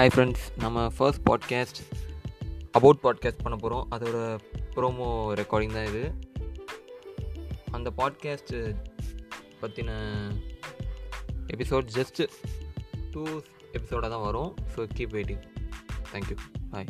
Hi friends நம்ம first podcast about podcast பண்ண போகிறோம் அதோட ப்ரோமோ ரெக்கார்டிங் தான் இது. அந்த பாட்காஸ்ட்டு பற்றின எபிசோட் ஜஸ்ட்டு டூ எபிசோடாக தான் வரும். So keep waiting thank you bye